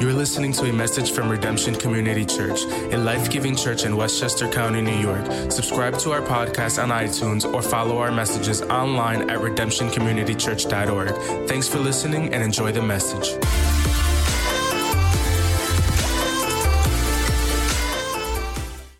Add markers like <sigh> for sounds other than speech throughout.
You're listening to a message from Redemption Community Church, a life giving church in Westchester County, New York. Subscribe to our podcast on iTunes or follow our messages online at redemptioncommunitychurch.org. Thanks for listening and enjoy the message.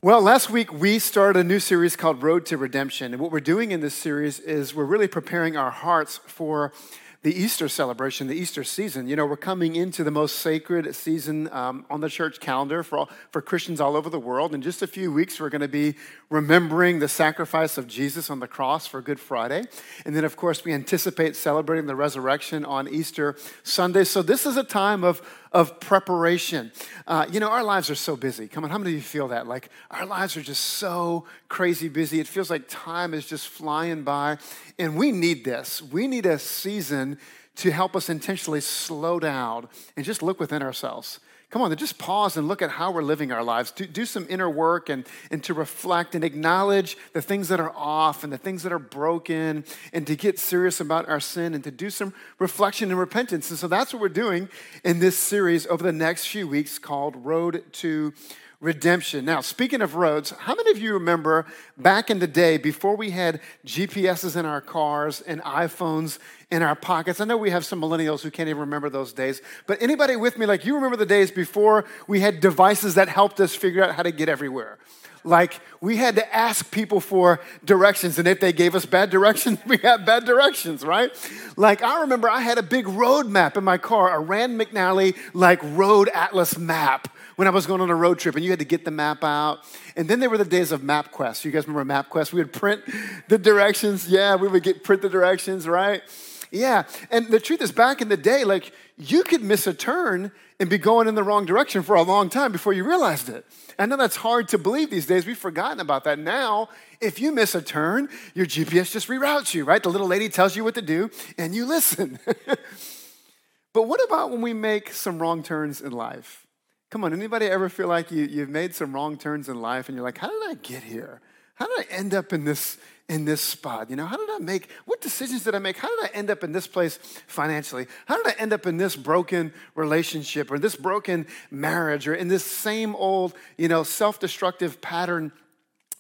Well, last week we started a new series called Road to Redemption. And what we're doing in this series is we're really preparing our hearts for the Easter celebration, the Easter season. You know, we're coming into the most sacred season um, on the church calendar for, all, for Christians all over the world. In just a few weeks, we're going to be remembering the sacrifice of Jesus on the cross for Good Friday. And then, of course, we anticipate celebrating the resurrection on Easter Sunday. So, this is a time of of preparation. Uh, you know, our lives are so busy. Come on, how many of you feel that? Like, our lives are just so crazy busy. It feels like time is just flying by. And we need this. We need a season to help us intentionally slow down and just look within ourselves come on, just pause and look at how we're living our lives. Do, do some inner work and, and to reflect and acknowledge the things that are off and the things that are broken and to get serious about our sin and to do some reflection and repentance. And so that's what we're doing in this series over the next few weeks called Road to redemption. Now, speaking of roads, how many of you remember back in the day before we had GPSs in our cars and iPhones in our pockets? I know we have some millennials who can't even remember those days, but anybody with me, like you remember the days before we had devices that helped us figure out how to get everywhere? Like we had to ask people for directions, and if they gave us bad directions, <laughs> we got bad directions, right? Like I remember I had a big road map in my car, a Rand McNally like road atlas map when I was going on a road trip and you had to get the map out. And then there were the days of MapQuest. You guys remember MapQuest? We would print the directions. Yeah, we would get print the directions, right? Yeah. And the truth is, back in the day, like you could miss a turn and be going in the wrong direction for a long time before you realized it. I know that's hard to believe these days. We've forgotten about that. Now, if you miss a turn, your GPS just reroutes you, right? The little lady tells you what to do and you listen. <laughs> but what about when we make some wrong turns in life? Come on, anybody ever feel like you, you've made some wrong turns in life and you're like, how did I get here? How did I end up in this, in this spot? You know, how did I make, what decisions did I make? How did I end up in this place financially? How did I end up in this broken relationship or this broken marriage or in this same old, you know, self-destructive pattern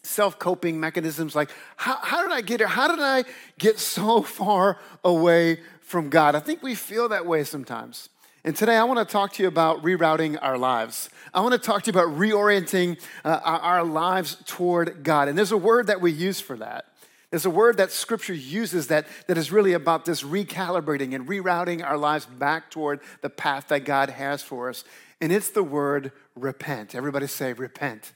self coping mechanisms like, how, how, did I get here? How did I get so far away from God? I think we feel that way sometimes. And today I want to talk to you about rerouting our lives. I want to talk to you about reorienting uh, our lives toward God. And there's a word that we use for that. There's a word that scripture uses that, that is really about this recalibrating and rerouting our lives back toward the path that God has for us. And it's the word repent. Everybody say repent.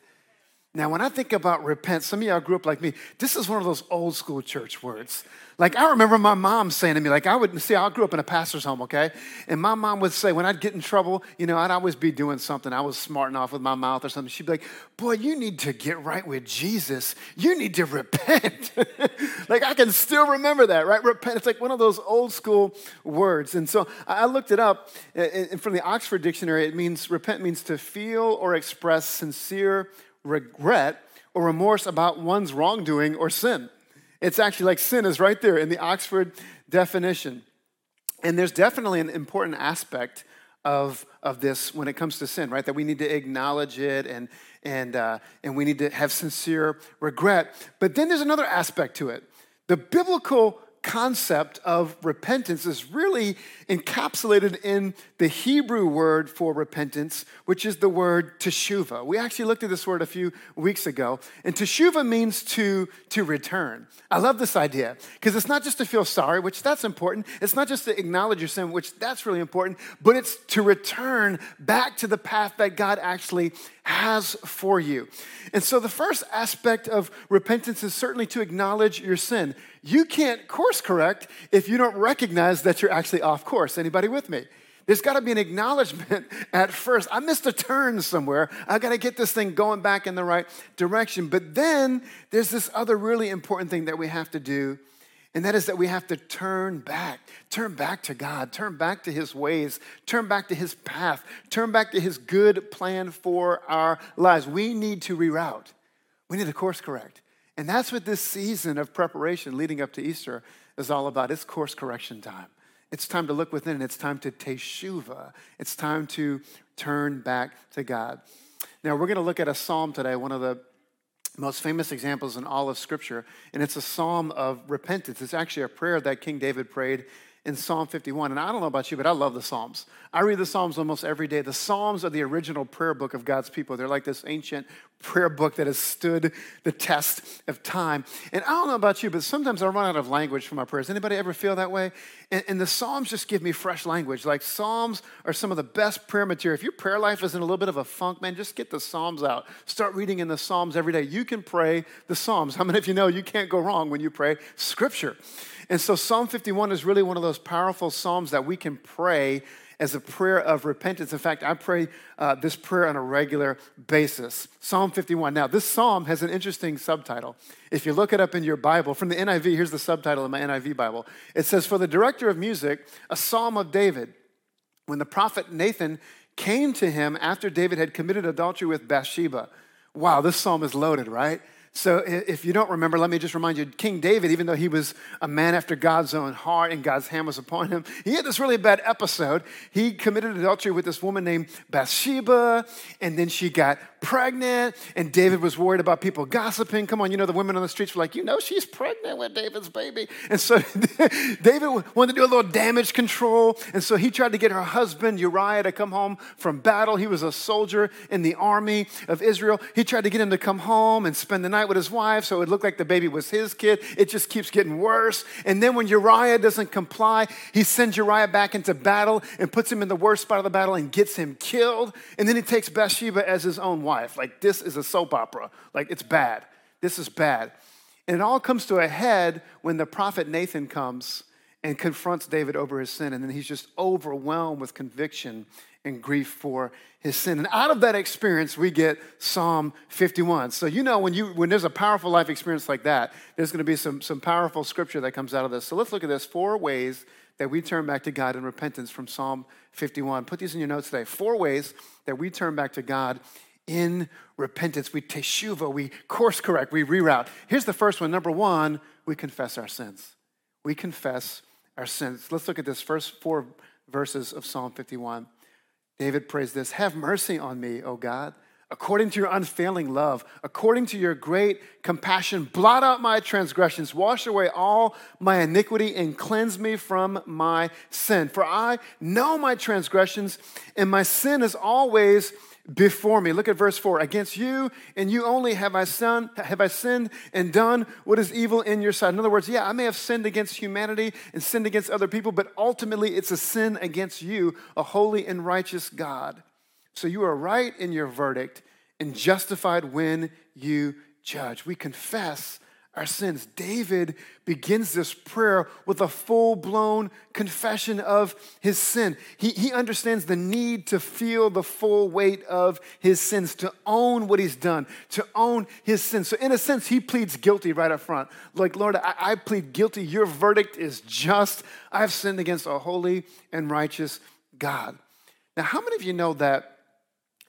Now, when I think about repent, some of y'all grew up like me. This is one of those old school church words. Like, I remember my mom saying to me, like, I would see, I grew up in a pastor's home, okay? And my mom would say, when I'd get in trouble, you know, I'd always be doing something. I was smarting off with my mouth or something. She'd be like, boy, you need to get right with Jesus. You need to <laughs> repent. <laughs> like, I can still remember that, right? Repent. It's like one of those old school words. And so I looked it up. And from the Oxford Dictionary, it means, repent means to feel or express sincere regret or remorse about one's wrongdoing or sin. It's actually like sin is right there in the Oxford definition. And there's definitely an important aspect of, of this when it comes to sin, right? That we need to acknowledge it and, and, uh, and we need to have sincere regret. But then there's another aspect to it. The biblical concept of repentance is really encapsulated in the Hebrew word for repentance, which is the word teshuva. We actually looked at this word a few weeks ago, and teshuva means to, to return. I love this idea because it's not just to feel sorry, which that's important. It's not just to acknowledge your sin, which that's really important, but it's to return back to the path that God actually has for you. And so the first aspect of repentance is certainly to acknowledge your sin. You can't course correct if you don't recognize that you're actually off course. Anybody with me? There's got to be an acknowledgement <laughs> at first. I missed a turn somewhere. I got to get this thing going back in the right direction. But then there's this other really important thing that we have to do, and that is that we have to turn back. Turn back to God. Turn back to His ways. Turn back to His path. Turn back to His good plan for our lives. We need to reroute. We need to course correct. And that's what this season of preparation leading up to Easter is all about. It's course correction time. It's time to look within. It's time to teshuva. It's time to turn back to God. Now, we're going to look at a psalm today, one of the most famous examples in all of Scripture, and it's a psalm of repentance. It's actually a prayer that King David prayed in Psalm 51. And I don't know about you, but I love the Psalms. I read the Psalms almost every day. The Psalms are the original prayer book of God's people. They're like this ancient prayer book that has stood the test of time. And I don't know about you, but sometimes I run out of language for my prayers. Anybody ever feel that way? And, and the Psalms just give me fresh language. Like Psalms are some of the best prayer material. If your prayer life is in a little bit of a funk, man, just get the Psalms out. Start reading in the Psalms every day. You can pray the Psalms. How many of you know you can't go wrong when you pray Scripture? And so Psalm 51 is really one of those powerful Psalms that we can pray as a prayer of repentance. In fact, I pray uh, this prayer on a regular basis. Psalm 51. Now, this psalm has an interesting subtitle. If you look it up in your Bible, from the NIV, here's the subtitle in my NIV Bible. It says, For the director of music, a psalm of David. When the prophet Nathan came to him after David had committed adultery with Bathsheba. Wow, this psalm is loaded, right? So, if you don't remember, let me just remind you King David, even though he was a man after God's own heart and God's hand was upon him, he had this really bad episode. He committed adultery with this woman named Bathsheba, and then she got pregnant, and David was worried about people gossiping. Come on, you know, the women on the streets were like, you know, she's pregnant with David's baby. And so <laughs> David wanted to do a little damage control, and so he tried to get her husband, Uriah, to come home from battle. He was a soldier in the army of Israel. He tried to get him to come home and spend the night night with his wife, so it looked like the baby was his kid. It just keeps getting worse. And then when Uriah doesn't comply, he sends Uriah back into battle and puts him in the worst spot of the battle and gets him killed. And then he takes Bathsheba as his own wife. Like, this is a soap opera. Like, it's bad. This is bad. And it all comes to a head when the prophet Nathan comes and confronts David over his sin. And then he's just overwhelmed with conviction and grief for his sin. And out of that experience, we get Psalm 51. So you know when you when there's a powerful life experience like that, there's going to be some, some powerful scripture that comes out of this. So let's look at this four ways that we turn back to God in repentance from Psalm 51. Put these in your notes today. Four ways that we turn back to God in repentance. We teshuva, we course correct, we reroute. Here's the first one. Number one, we confess our sins. We confess our sins. Let's look at this first four verses of Psalm 51. David prays this Have mercy on me, O God, according to your unfailing love, according to your great compassion. Blot out my transgressions, wash away all my iniquity, and cleanse me from my sin. For I know my transgressions, and my sin is always before me. Look at verse 4. Against you and you only have I, son, have I sinned and done what is evil in your sight. In other words, yeah, I may have sinned against humanity and sinned against other people, but ultimately it's a sin against you, a holy and righteous God. So you are right in your verdict and justified when you judge. We confess our sins. David begins this prayer with a full blown confession of his sin. He, he understands the need to feel the full weight of his sins, to own what he's done, to own his sins. So, in a sense, he pleads guilty right up front. Like, Lord, I, I plead guilty. Your verdict is just. I've sinned against a holy and righteous God. Now, how many of you know that?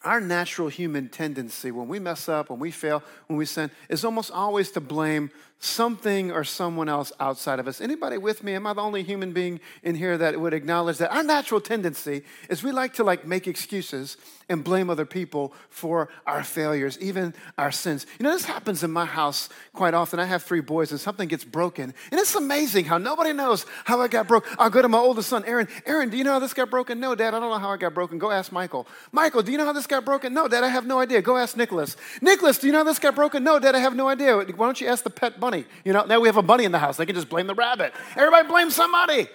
Our natural human tendency when we mess up, when we fail, when we sin, is almost always to blame something or someone else outside of us. Anybody with me? Am I the only human being in here that would acknowledge that our natural tendency is we like to like make excuses and blame other people for our failures, even our sins. You know, this happens in my house quite often. I have three boys and something gets broken. And it's amazing how nobody knows how I got broke. I'll go to my oldest son, Aaron. Aaron, do you know how this got broken? No, Dad, I don't know how I got broken. Go ask Michael. Michael, do you know how this got broken? No, Dad, I have no idea. Go ask Nicholas. Nicholas, do you know how this got broken? No, Dad, I have no idea. Why don't you ask the pet bunny? You know, now we have a bunny in the house. They can just blame the rabbit. Everybody blame somebody.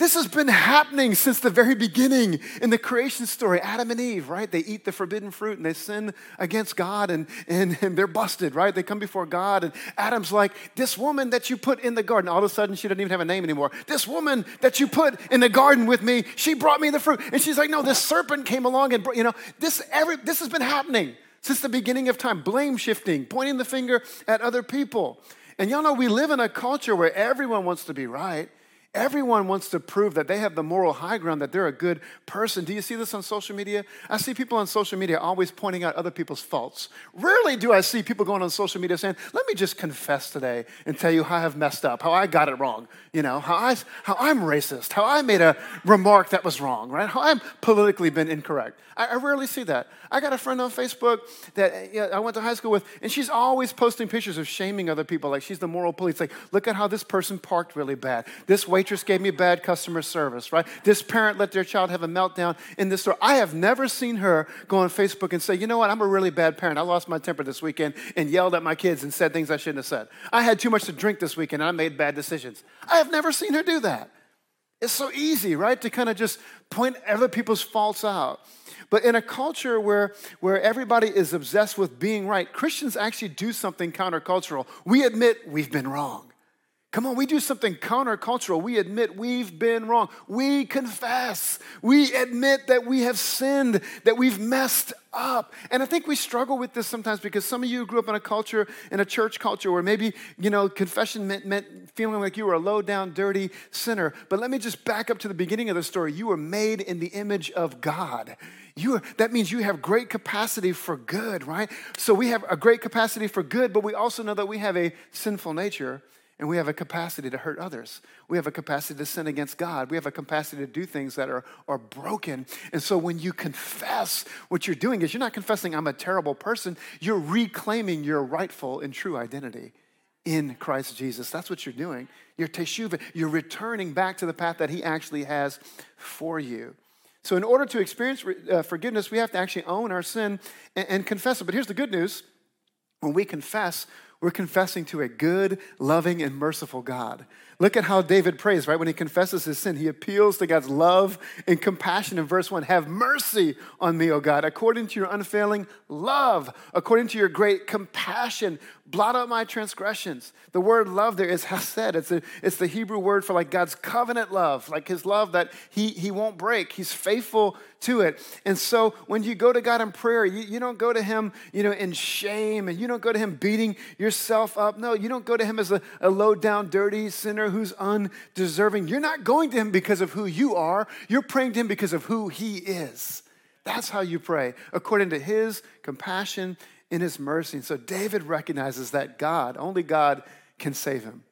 This has been happening since the very beginning in the creation story. Adam and Eve, right? They eat the forbidden fruit and they sin against God and, and, and, they're busted, right? They come before God and Adam's like, This woman that you put in the garden, all of a sudden she doesn't even have a name anymore. This woman that you put in the garden with me, she brought me the fruit. And she's like, No, this serpent came along and, you know, this, every, this has been happening since the beginning of time. Blame shifting, pointing the finger at other people. And y'all know we live in a culture where everyone wants to be right Everyone wants to prove that they have the moral high ground, that they're a good person. Do you see this on social media? I see people on social media always pointing out other people's faults. Rarely do I see people going on social media saying, Let me just confess today and tell you how I've messed up, how I got it wrong, you know, how, I, how I'm racist, how I made a remark that was wrong, right? How I've politically been incorrect. I, I rarely see that. I got a friend on Facebook that you know, I went to high school with, and she's always posting pictures of shaming other people. Like she's the moral police. Like, look at how this person parked really bad. This way waitress gave me bad customer service, right? This parent let their child have a meltdown in this store. I have never seen her go on Facebook and say, you know what, I'm a really bad parent. I lost my temper this weekend and yelled at my kids and said things I shouldn't have said. I had too much to drink this weekend and I made bad decisions. I have never seen her do that. It's so easy, right, to kind of just point other people's faults out. But in a culture where, where everybody is obsessed with being right, Christians actually do something countercultural. We admit we've been wrong. Come on, we do something countercultural. We admit we've been wrong. We confess. We admit that we have sinned, that we've messed up. And I think we struggle with this sometimes because some of you grew up in a culture, in a church culture, where maybe, you know, confession meant, meant feeling like you were a low down, dirty sinner. But let me just back up to the beginning of the story. You were made in the image of God. You are, that means you have great capacity for good, right? So we have a great capacity for good, but we also know that we have a sinful nature and we have a capacity to hurt others. We have a capacity to sin against God. We have a capacity to do things that are, are broken. And so when you confess, what you're doing is you're not confessing, I'm a terrible person. You're reclaiming your rightful and true identity in Christ Jesus. That's what you're doing. You're teshuva. You're returning back to the path that He actually has for you. So, in order to experience uh, forgiveness, we have to actually own our sin and, and confess it. But here's the good news when we confess, we're confessing to a good, loving, and merciful God. Look at how David prays, right? When he confesses his sin, he appeals to God's love and compassion in verse 1. Have mercy on me, O God, according to your unfailing love, according to your great compassion. Blot out my transgressions. The word love there is hesed. It's, a, it's the Hebrew word for like God's covenant love, like his love that he, he won't break. He's faithful to it. And so when you go to God in prayer, you, you don't go to him, you know, in shame and you don't go to him beating yourself up. No, you don't go to him as a, a low down, dirty sinner who's undeserving. You're not going to him because of who you are. You're praying to him because of who he is. That's how you pray, according to his compassion in his mercy. And so David recognizes that God, only God, can save him.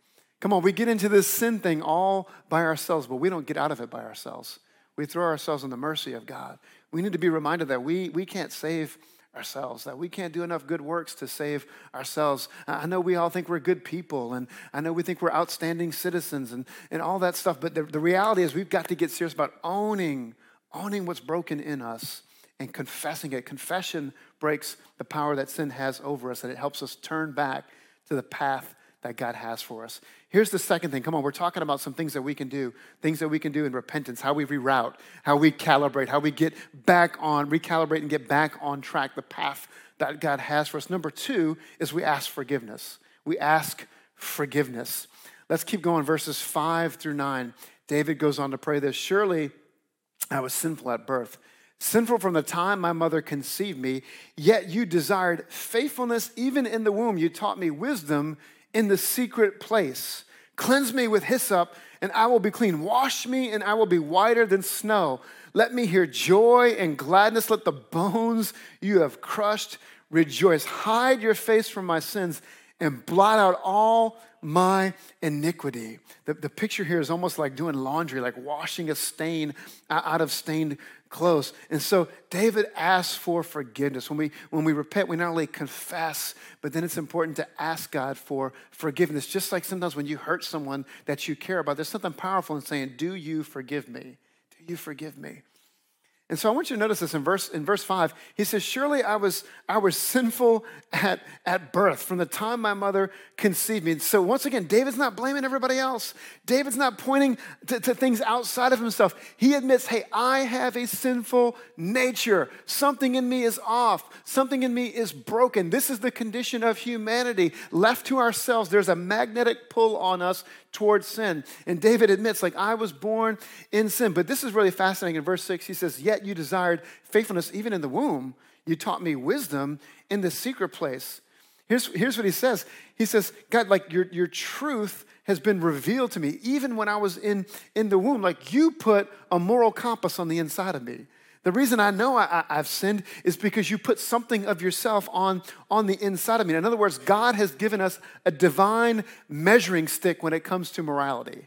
Come on, we get into this sin thing all by ourselves, but we don't get out of it by ourselves. We throw ourselves in the mercy of God. We need to be reminded that we, we can't save ourselves, that we can't do enough good works to save ourselves. I know we all think we're good people, and I know we think we're outstanding citizens and, and all that stuff, but the, the reality is we've got to get serious about owning, owning what's broken in us and confessing it. Confession breaks the power that sin has over us, and it helps us turn back to the path that God has for us. Here's the second thing. Come on, we're talking about some things that we can do, things that we can do in repentance, how we reroute, how we calibrate, how we get back on, recalibrate and get back on track, the path that God has for us. Number two is we ask forgiveness. We ask forgiveness. Let's keep going, verses five through nine. David goes on to pray this Surely I was sinful at birth sinful from the time my mother conceived me, yet you desired faithfulness even in the womb. You taught me wisdom in the secret place. Cleanse me with hyssop, and I will be clean. Wash me, and I will be whiter than snow. Let me hear joy and gladness. Let the bones you have crushed rejoice. Hide your face from my sins and blot out all my iniquity. The, the picture here is almost like doing laundry, like washing a stain out of stained clothes. And so David asks for forgiveness. When we, when we repent, we not only confess, but then it's important to ask God for forgiveness. Just like sometimes when you hurt someone that you care about, there's something powerful in saying, Do you forgive me? Do you forgive me? And so I want you to notice this in verse, in verse 5. He says, Surely I was, I was sinful at, at birth from the time my mother conceived me. So once again, David's not blaming everybody else. David's not pointing to, to things outside of himself. He admits, Hey, I have a sinful nature. Something in me is off. Something in me is broken. This is the condition of humanity. Left to ourselves, there's a magnetic pull on us towards sin. And David admits, like, I was born in sin. But this is really fascinating. In verse 6, he says, Yet you desired faithfulness even in the womb. You taught me wisdom in the secret place. Here's, here's what he says He says, God, like your, your truth has been revealed to me, even when I was in, in the womb. Like you put a moral compass on the inside of me. The reason I know I, have sinned is because you put something of yourself on, on the inside of me. In other words, God has given us a divine measuring stick when it comes to morality.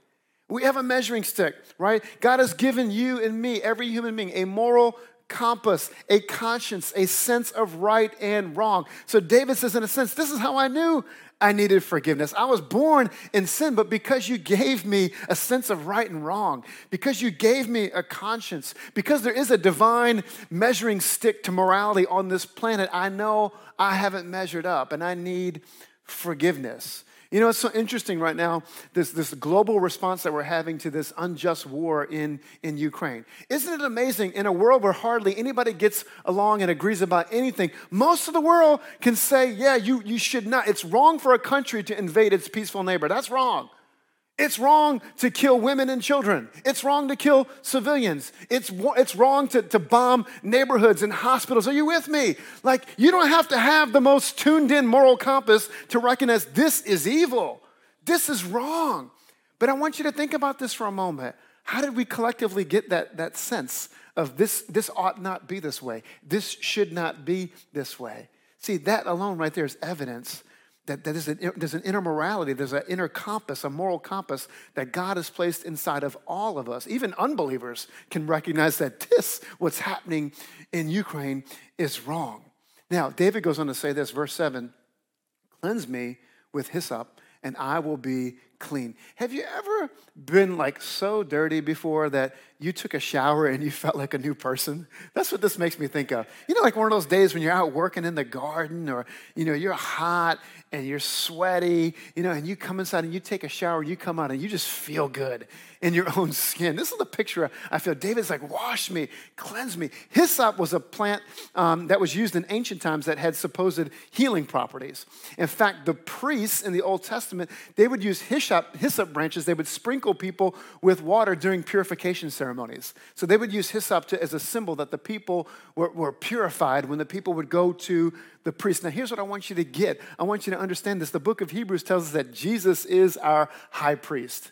We have a measuring stick, right? God has given you and me, every human being, a moral compass, a conscience, a sense of right and wrong. So David says, in a sense, this is how I knew I needed forgiveness. I was born in sin, but because you gave me a sense of right and wrong, because you gave me a conscience, because there is a divine measuring stick to morality on this planet, I know I haven't measured up and I need forgiveness. You know, it's so interesting right now, this, this global response that we're having to this unjust war in, in Ukraine. Isn't it amazing in a world where hardly anybody gets along and agrees about anything? Most of the world can say, yeah, you, you should not. It's wrong for a country to invade its peaceful neighbor. That's wrong. It's wrong to kill women and children. It's wrong to kill civilians. It's, it's wrong to, to bomb neighborhoods and hospitals. Are you with me? Like, you don't have to have the most tuned in moral compass to recognize this is evil. This is wrong. But I want you to think about this for a moment. How did we collectively get that, that sense of this, this ought not be this way? This should not be this way. See, that alone right there is evidence that, that there's, an, there's an inner morality, there's an inner compass, a moral compass that God has placed inside of all of us. Even unbelievers can recognize that this, what's happening in Ukraine, is wrong. Now, David goes on to say this, verse 7 Cleanse me with hyssop, and I will be clean. Have you ever been like so dirty before that you took a shower and you <laughs> felt like a new person? That's what this makes me think of. You know, like one of those days when you're out working in the garden or, you know, you're hot and you're sweaty, you know, and you come inside and you take a shower, you come out and you just feel good in your <laughs> own skin. This is the picture I feel. David's like, wash me, cleanse me. Hyssop was a plant um, that was used in ancient times that had supposed healing properties. In fact, the priests in the Old Testament, they would use hyssop, hyssop branches, they would sprinkle people with water during purification ceremonies. So they would use hyssop to, as a symbol that the people were, were purified when the people would go to the priest. Now, here's what I want you to get. I want you to understand this. The book of Hebrews tells us that Jesus is our high priest.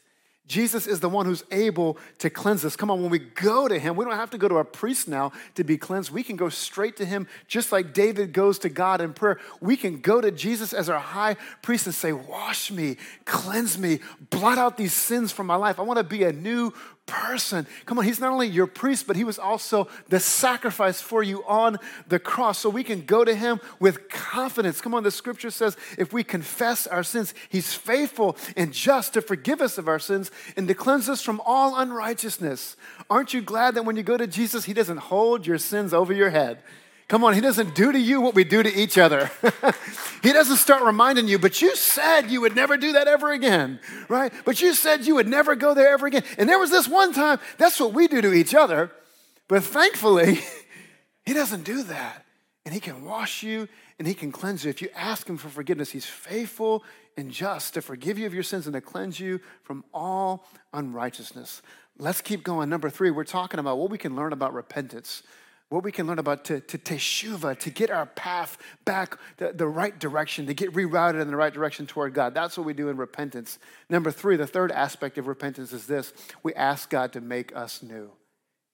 Jesus is the one who's able to cleanse us. Come on, when we go to him, we don't have to go to a priest now to be cleansed. We can go straight to him, just like David goes to God in prayer. We can go to Jesus as our high priest and say, Wash me, cleanse me, blot out these sins from my life. I want to be a new person. Come on, he's not only your priest, but he was also the sacrifice for you on the cross. So we can go to him with confidence. Come on, the scripture says if we confess our sins, he's faithful and just to forgive us of our sins and to cleanse us from all unrighteousness. Aren't you glad that when you go to Jesus, he doesn't hold your sins over your head? Come on, he doesn't do to you what we do to each other. <laughs> he doesn't start reminding you, but you said you would never do that ever again, right? But you said you would never go there ever again. And there was this one time, that's what we do to each other. But thankfully, <laughs> he doesn't do that. And he can wash you and he can cleanse you. If you ask him for forgiveness, he's faithful and just to forgive you of your sins and to cleanse you from all unrighteousness. Let's keep going. Number three, we're talking about what we can learn about repentance what we can learn about to, to teshuva, to get our path back the, the right direction, to get rerouted in the right direction toward God. That's what we do in repentance. Number three, the third aspect of repentance is this we ask God to make us new.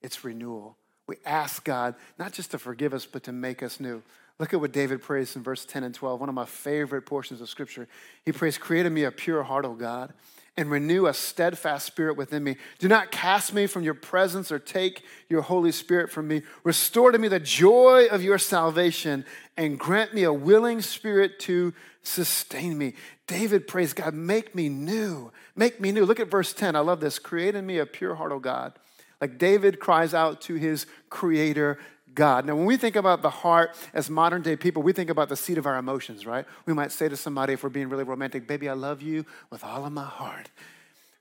It's renewal. We ask God not just to forgive us, but to make us new. Look at what David prays in verse 10 and 12, one of my favorite portions of scripture. He prays, Create in me a pure heart, O God and renew a steadfast spirit within me. Do not cast me from your presence or take your Holy Spirit from me. Restore to me the joy of your salvation and grant me a willing spirit to sustain me. David prays, God, make me new. Make me new. Look at verse 10. I love this. Create in me a pure heart, O God. Like David cries out to his creator, God. Now, when we think about the heart as modern day people, we think about the seat of our emotions, right? We might say to somebody, if we're being really romantic, baby, I love you with all of my heart.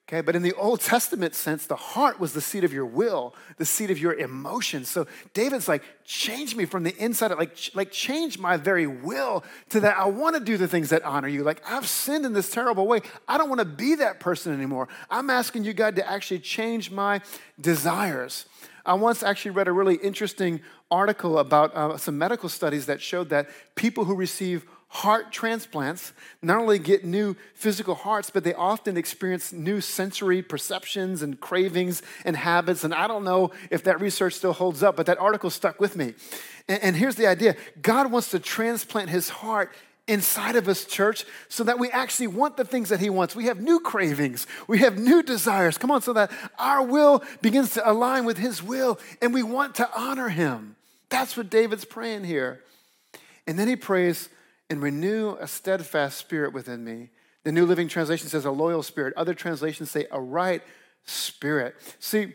Okay, but in the Old Testament sense, the heart was the seat of your will, the seat of your emotions. So David's like, change me from the inside, like, like change my very will to that I want to do the things that honor you. Like I've sinned in this terrible way. I don't want to be that person anymore. I'm asking you, God, to actually change my desires. I once actually read a really interesting article about uh, some medical studies that showed that people who receive heart transplants not only get new physical hearts, but they often experience new sensory perceptions and cravings and habits. And I don't know if that research still holds up, but that article stuck with me. And, and here's the idea God wants to transplant his heart inside of us, church, so that we actually want the things that He wants. We have new cravings, we have new desires. Come on, so that our will begins to align with His will and we want to honor Him. That's what David's praying here. And then he prays, and renew a steadfast spirit within me. The New Living Translation says a loyal spirit. Other translations say a right spirit. See,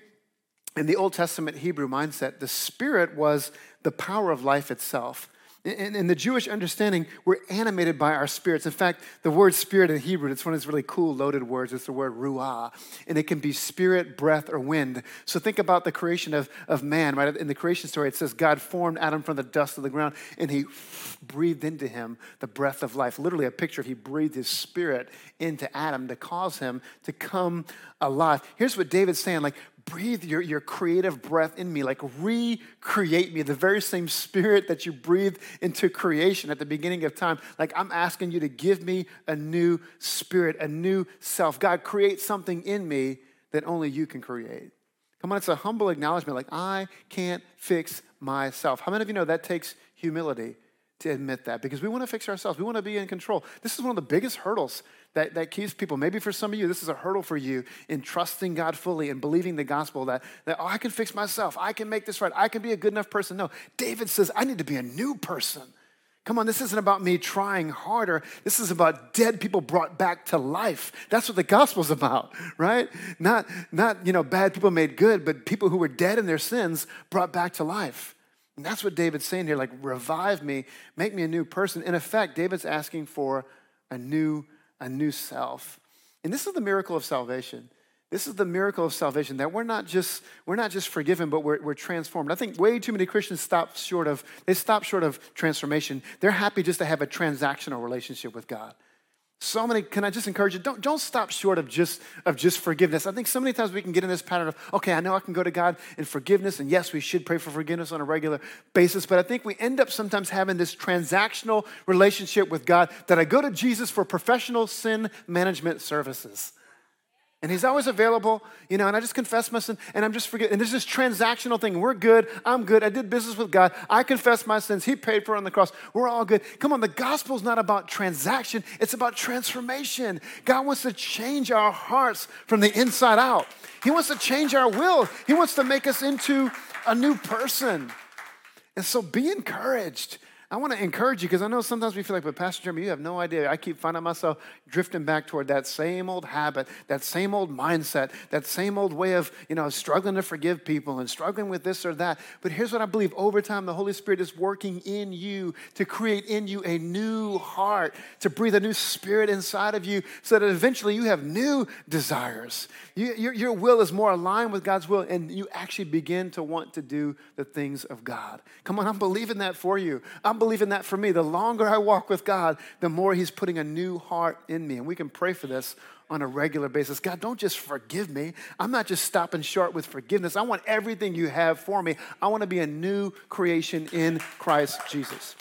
in the Old Testament Hebrew mindset, the spirit was the power of life itself. In, in, the Jewish understanding, we're animated by our spirits. In fact, the word spirit in Hebrew, it's one of these really cool loaded words. It's the word ruah, and it can be spirit, breath, or wind. So think about the creation of, of man, right? In the creation story, it says God formed Adam from the dust of the ground, and he breathed into him the breath of life. Literally, a picture of he breathed his spirit into Adam to cause him to come alive. Here's what David's saying like, breathe your, your creative breath in me, like recreate me, the very same spirit that you breathed into creation at the beginning of time. Like I'm asking you to give me a new spirit, a new self. God, create something in me that only you can create. Come on, it's a humble acknowledgement, like I can't fix myself. How many of you know that takes humility? to admit that because we want to fix ourselves. We want to be in control. This is one of the biggest hurdles that, that keeps people. Maybe for some of you, this is a hurdle for you in trusting God fully and believing the gospel that, that, oh, I can fix myself. I can make this right. I can be a good enough person. No, David says, I need to be a new person. Come on, this isn't about me trying harder. This is about dead people brought back to life. That's what the gospel's about, right? Not, not you know, bad people made good, but people who were dead in their sins brought back to life. And that's what David's saying here like, revive me, make me a new person. In effect, David's asking for a new, a new self. And this is the miracle of salvation. This is the miracle of salvation that we're not just we're not just forgiven, but we're, we're transformed. I think way too many Christians stop short of they stop short of transformation. They're happy just to have a transactional relationship with God. So many, can I just encourage you? Don't, don't stop short of just, of just forgiveness. I think so many times we can get in this pattern of, okay, I know I can go to God in forgiveness, and yes, we should pray for forgiveness on a regular basis, but I think we end up sometimes having this transactional relationship with God that I go to Jesus for professional sin management services. And he's always available, you know, and I just confess my sin and I'm just forgetting. And there's this transactional thing. We're good. I'm good. I did business with God. I confess my sins. He paid for it on the cross. We're all good. Come on, the gospel's not about transaction, it's about transformation. God wants to change our hearts from the inside out. He wants to change our will. He wants to make us into a new person. And so be encouraged. I want to encourage you because I know sometimes we feel like, but Pastor Jeremy, you have no idea. I keep finding myself drifting back toward that same old habit, that same old mindset, that same old way of, you know, struggling to forgive people and struggling with this or that. But here's what I believe over time, the Holy Spirit is working in you to create in you a new heart, to breathe a new spirit inside of you so that eventually you have new desires. You, your, your will is more aligned with God's will, and you actually begin to want to do the things of God. Come on, I'm believing that for you. I'm believing that for me. The longer I walk with God, the more He's putting a new heart in me. And we can pray for this on a regular basis. God, don't just forgive me. I'm not just stopping short with forgiveness. I want everything you have for me. I want to be a new creation in Christ Jesus.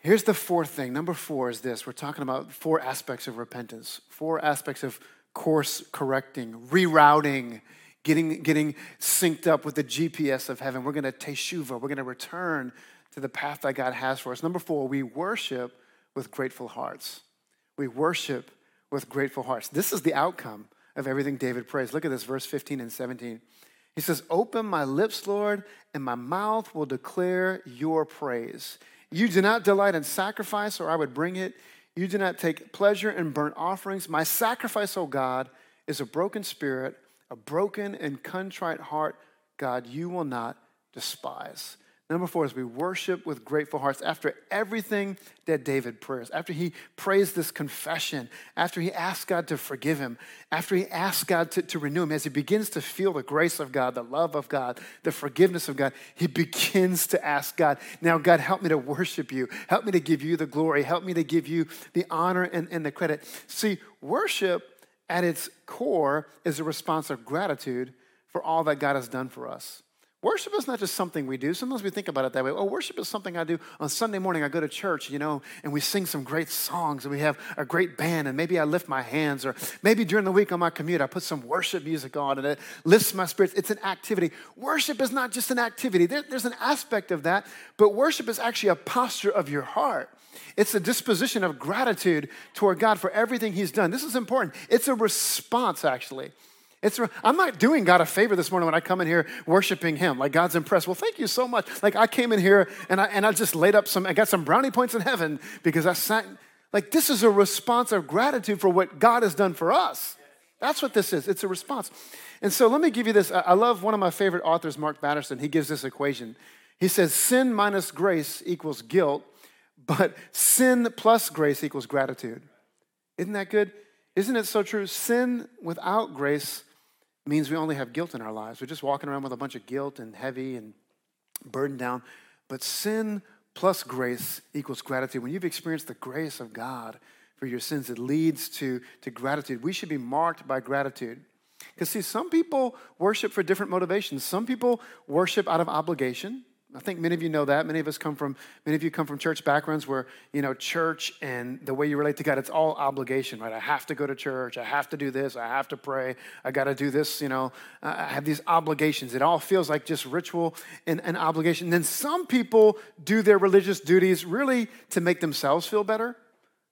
Here's the fourth thing. Number four is this we're talking about four aspects of repentance, four aspects of course correcting, rerouting, getting, getting synced up with the GPS of heaven. We're going to teshuva. We're going to return to the path that God has for us. Number four, we worship with grateful hearts. We worship with grateful hearts. This is the outcome of everything David prays. Look at this, verse 15 and 17. He says, Open my lips, Lord, and my mouth will declare your praise. You do not delight in sacrifice, or I would bring it. You do not take pleasure in burnt offerings. My sacrifice, O God, is a broken spirit a broken and contrite heart, God, you will not despise. Number four is we worship with grateful hearts after everything that David prays, after he prays this confession, after he asks God to forgive him, after he asks God to, to renew him, as he begins to feel the grace of God, the love of God, the forgiveness of God, he begins to ask God, Now, God, help me to worship you. Help me to give you the glory. Help me to give you the honor and, and the credit. See, worship at its core is a response of gratitude for all that God has done for us. Worship is not just something we do. Sometimes we think about it that way. Oh, worship is something I do on Sunday morning. I go to church, you know, and we sing some great songs and we have a great band and maybe I lift my hands or maybe during the week on my commute I put some worship music on and it lifts my spirits. It's an activity. Worship is not just an activity. There, there's an aspect of that, but worship is actually a posture of your heart. It's a disposition of gratitude toward God for everything He's done. This is important. It's a response, actually. It's, I'm not doing God a favor this morning when I come in here worshiping Him. Like God's impressed. Well, thank you so much. Like I came in here and I, and I just laid up some, I got some brownie points in heaven because I sat. Like this is a response of gratitude for what God has done for us. That's what this is. It's a response. And so let me give you this. I love one of my favorite authors, Mark Batterson. He gives this equation. He says, sin minus grace equals guilt, but sin plus grace equals gratitude. Isn't that good? Isn't it so true? Sin without grace means we only have guilt in our lives. We're just walking around with a bunch of guilt and heavy and burdened down. But sin plus grace equals gratitude. When you've experienced the grace of God for your sins, it leads to, to gratitude. We should be marked by gratitude. Because, see, some people worship for different motivations. Some people worship out of obligation. I think many of you know that. Many of us come from, many of you come from church backgrounds where, you know, church and the way you relate to God, it's all obligation, right? I have to go to church. I have to do this. I have to pray. I got to do this, you know. I have these obligations. It all feels like just ritual and, and obligation. And then some people do their religious duties really to make themselves feel better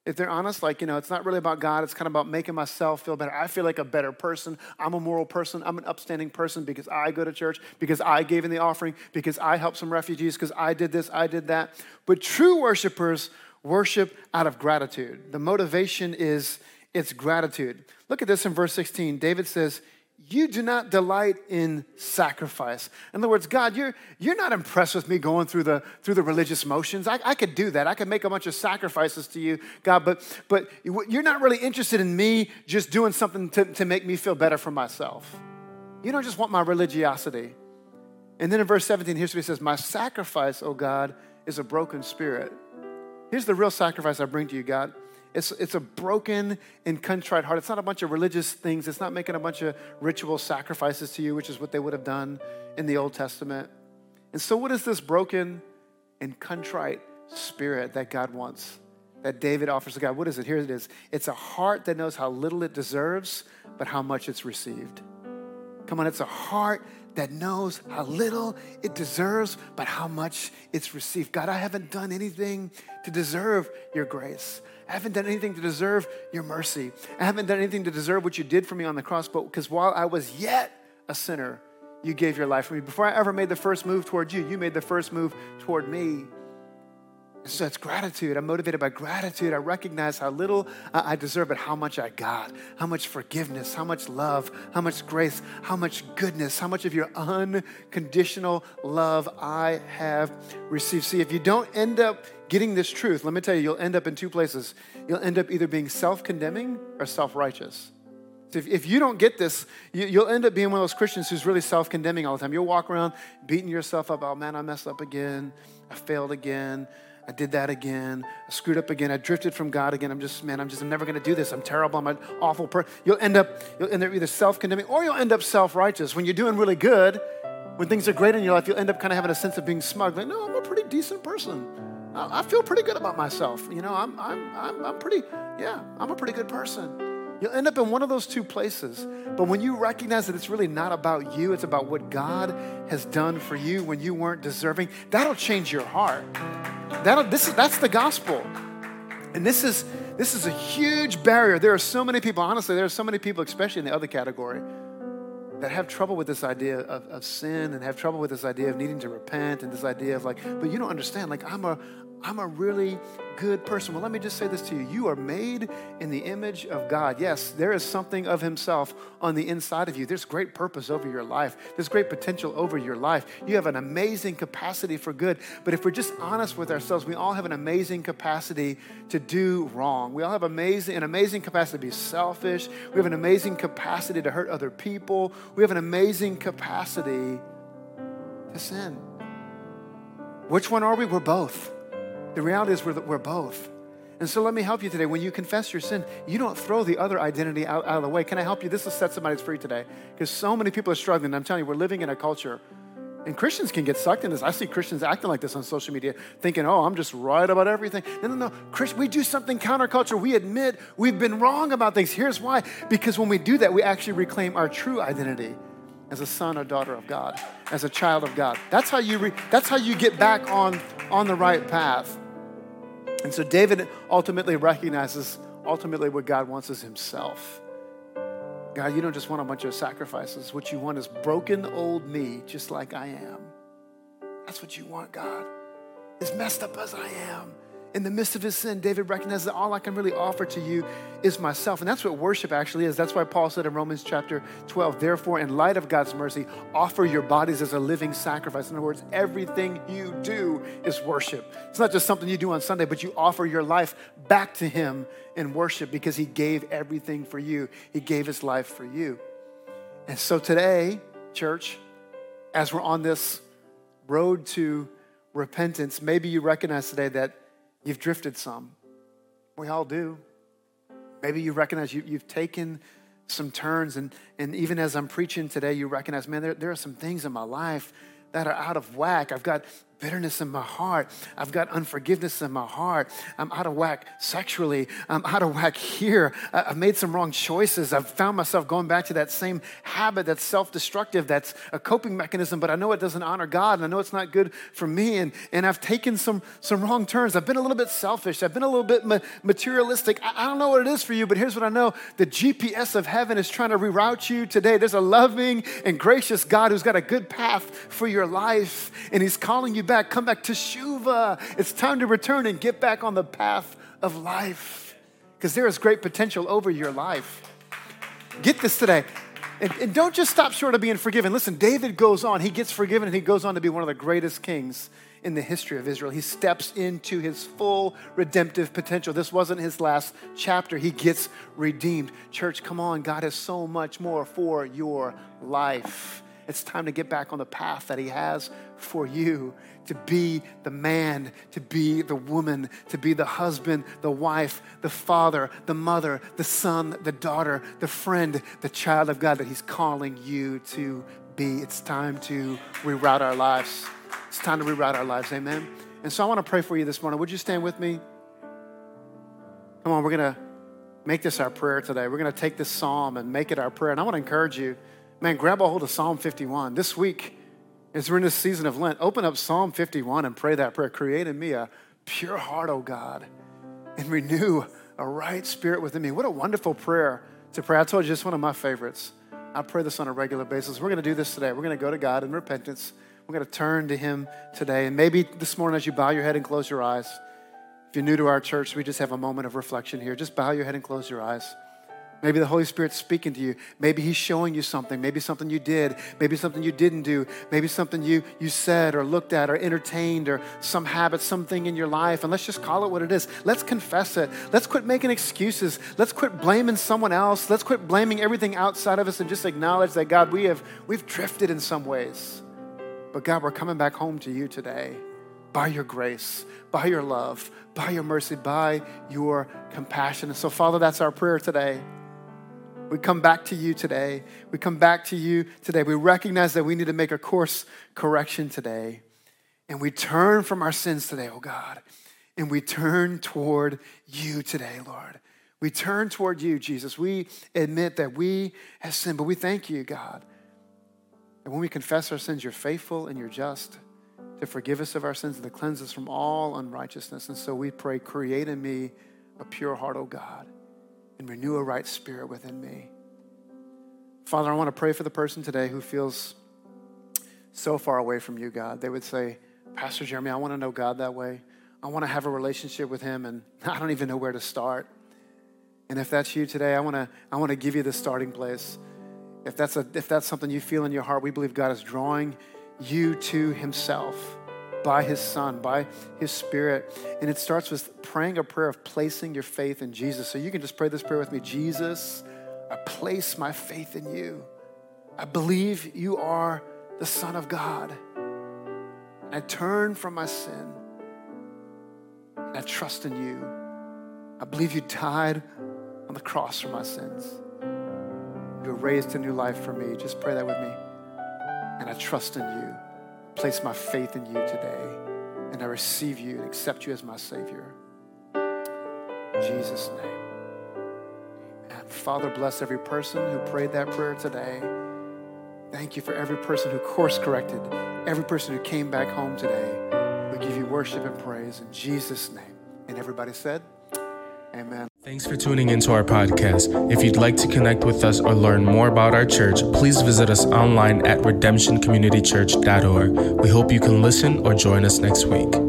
if they're honest, like, you know, it's not really about God. It's kind of about making myself feel better. I feel like a better person. I'm a moral person. I'm an upstanding person because I go to church, because I gave in the offering, because I helped some refugees, because I did this, I did that. But true worshipers worship out of gratitude. The motivation is it's gratitude. Look at this in verse 16. David says, you do not delight in sacrifice. In other words, God, you're, you're not impressed with me going through the, through the religious motions. I, I could do that. I could make a bunch of sacrifices to you, God, but, but you're not really interested in me just doing something to, to make me feel better for myself. You don't just want my religiosity. And then in verse 17, here's what he says My sacrifice, O God, is a broken spirit. Here's the real sacrifice I bring to you, God it's, it's a broken and contrite heart. It's not a bunch of religious things. It's not making a bunch of ritual sacrifices to you, which is what they would have done in the Old Testament. And so, what is this broken and contrite spirit that God wants, that David offers to God? What is it? Here it is it's a heart that knows how little it deserves, but how much it's received. Come on, it's a heart that knows how little it deserves, but how much it's received. God, I haven't done anything to deserve your grace. I haven't done anything to deserve your mercy. I haven't done anything to deserve what you did for me on the cross, but because while I was yet a sinner, you gave your life for me. Before I ever made the first move toward you, you made the first move toward me. So it's gratitude. I'm motivated by gratitude. I recognize how little I deserve, but how much I got, how much forgiveness, how much love, how much grace, how much goodness, how much of your unconditional love I have received. See, if you don't end up getting this truth, let me tell you, you'll end up in two places. You'll end up either being self condemning or self righteous. So if, if you don't get this, you, will end up being one of those Christians who's really self condemning all the time. You'll walk around beating yourself up. Oh man, I messed up again. I failed again. I did that again. I screwed up again. I drifted from God again. I'm just, man, I'm just, I'm never going to do this. I'm terrible. I'm an awful person. You'll end up, you'll end up either self condemning or you'll end up self righteous. When you're doing really good, when things are great in your life, you'll end up kind of having a sense of being smug. Like, no, I'm a pretty decent person. I, I feel pretty good about myself. You know, I'm, I'm, I'm, I'm pretty, yeah, I'm a pretty good person. You'll end up in one of those two places. But when you recognize that it's really not about you, it's about what God has done for you when you weren't deserving, that'll change your heart. That'll, this is, that's the gospel. And this is, this is a huge barrier. There are so many people, honestly, there are so many people, especially in the other category, that have trouble with this idea of, of sin and have trouble with this idea of needing to repent and this idea of like, but you don't understand, like I'm a I'm a really good person. Well, let me just say this to you. You are made in the image of God. Yes, there is something of Himself on the inside of you. There's great purpose over your life, there's great potential over your life. You have an amazing capacity for good. But if we're just honest with ourselves, we all have an amazing capacity to do wrong. We all have amazing, an amazing capacity to be selfish. We have an amazing capacity to hurt other people. We have an amazing capacity to sin. Which one are we? We're both. The reality is we're, we're both. And so let me help you today. When you confess your sin, you don't throw the other identity out, out of the way. Can I help you? This will set somebody free today. Because so many people are struggling. I'm telling you, we're living in a culture And Christians can get sucked in this. I see Christians acting like this on social media, thinking, oh, I'm just right about everything. No, no, no. Christ, we do something counterculture. We admit we've been wrong about things. Here's why. Because when we do that, we actually reclaim our true identity as a son or daughter of God, as a child of God. That's how you, re- that's how you get back on, on the right path. And so David ultimately recognizes ultimately what God wants is himself. God, you don't just want a bunch of sacrifices. What you want is broken old me, just like I am. That's what you want, God. As messed up as I am, in the midst of his sin, David recognizes that all I can really offer to you is myself. And that's what worship actually is. That's why Paul said in Romans chapter 12, therefore, in light of God's mercy, offer your bodies as a living sacrifice. In other words, everything you do is worship. It's not just something you do on Sunday, but you offer your life back to him in worship because he gave everything for you. He gave his life for you. And so today, church, as we're on this road to repentance, maybe you recognize today that You've drifted some. We all do. Maybe you recognize you, have taken some turns, and, and even as I'm preaching today, you recognize, man, there, there are some things in my life that are out of whack. I've got bitterness in my heart. I've got unforgiveness in my heart. I'm out of whack sexually. I'm out of whack here. I've made some wrong choices. I've found myself going back to that same habit that's self destructive, that's a coping mechanism, but I know it doesn't honor God and I know it's not good for me. And, and I've taken some, some wrong turns. I've been a little bit selfish. I've been a little bit ma- materialistic. I, I don't know what it is for you, but here's what I know the GPS of heaven is trying to reroute you today. There's a loving and gracious God who's got a good path for your life, and He's calling you back. Come back to Shuva. It's time to return and get back on the path of life because there is great potential over your life. Get this today. And, and, don't just stop short of being forgiven. Listen, David goes on. He gets forgiven and he goes on to be one of the greatest kings in the history of Israel. He steps into his full redemptive potential. This wasn't his last chapter. He gets redeemed. Church, come on. God has so much more for your life. It's time to get back on the path that He has for you to be the man, to be the woman, to be the husband, the wife, the father, the mother, the son, the daughter, the friend, the child of God that He's calling you to be. It's time to reroute our lives. It's time to reroute our lives. Amen. And so I want to pray for you this morning. Would you stand with me? Come on, we're going to make this our prayer today. We're going to take this psalm and make it our prayer. And I want to encourage you man, grab a hold of Psalm 51. This week, as we're in this season of Lent, open up Psalm 51 and pray that prayer. Create in me a pure heart, O God, and renew a right spirit within me. What a wonderful prayer to pray. I told you, it's one of my favorites. I pray this on a regular basis. We're going to do this today. We're going to go to God in repentance. We're going to turn to Him today. And maybe this morning, as you bow your head and close your eyes, if you're new to our church, we just have a moment of reflection here. Just bow your head and close your eyes. Maybe the Holy Spirit's speaking to you. Maybe He's showing you something. Maybe something you did. Maybe something you didn't do. Maybe something you, you said or looked at or entertained or some habit, something in your life. And let's just call it what it is. Let's confess it. Let's quit making excuses. Let's quit blaming someone else. Let's quit blaming everything outside of us and just acknowledge that, God, we have, we've drifted in some ways. But God, we're coming back home to you today by your grace, by your love, by your mercy, by your compassion. And so, Father, that's our prayer today. We come back to you today. We come back to you today. We recognize that we need to make a course correction today. And we turn from our sins today, oh God. And we turn toward you today, Lord. We turn toward you, Jesus. We admit that we have sinned, but we thank you, God. And when we confess our sins, you're faithful and you're just to forgive us of our sins and to cleanse us from all unrighteousness. And so we pray, create in me a pure heart, oh God and renew a right spirit within me. Father, I want to pray for the person today who feels so far away from you, God. They would say, Pastor Jeremy, I want to know God that way. I want to have a relationship with Him, and <laughs> I don't even know where to start. And if that's you today, I want to, I want to give you the starting place. If that's, a, if that's something you feel in your heart, we believe God is drawing you to Himself by His Son, by His Spirit. And it starts with praying a prayer of placing your faith in Jesus. So you can just pray this prayer with me Jesus, I place my faith in you. I believe you are the Son of God. I turn from my sin. I trust in you. I believe you died on the cross for my sins. You were raised to new life for me. Just pray that with me. And I trust in you. Place my faith in you today and I receive you and accept you as my Savior. In Jesus' name. And Father, bless every person who prayed that prayer today. Thank you for every person who course corrected, every person who came back home today. We give you worship and praise in Jesus' name. And everybody said, Amen. Thanks for tuning into our podcast. If you'd like to connect with us or learn more about our church, please visit us online at redemptioncommunitychurch.org. We hope you can listen or join us next week.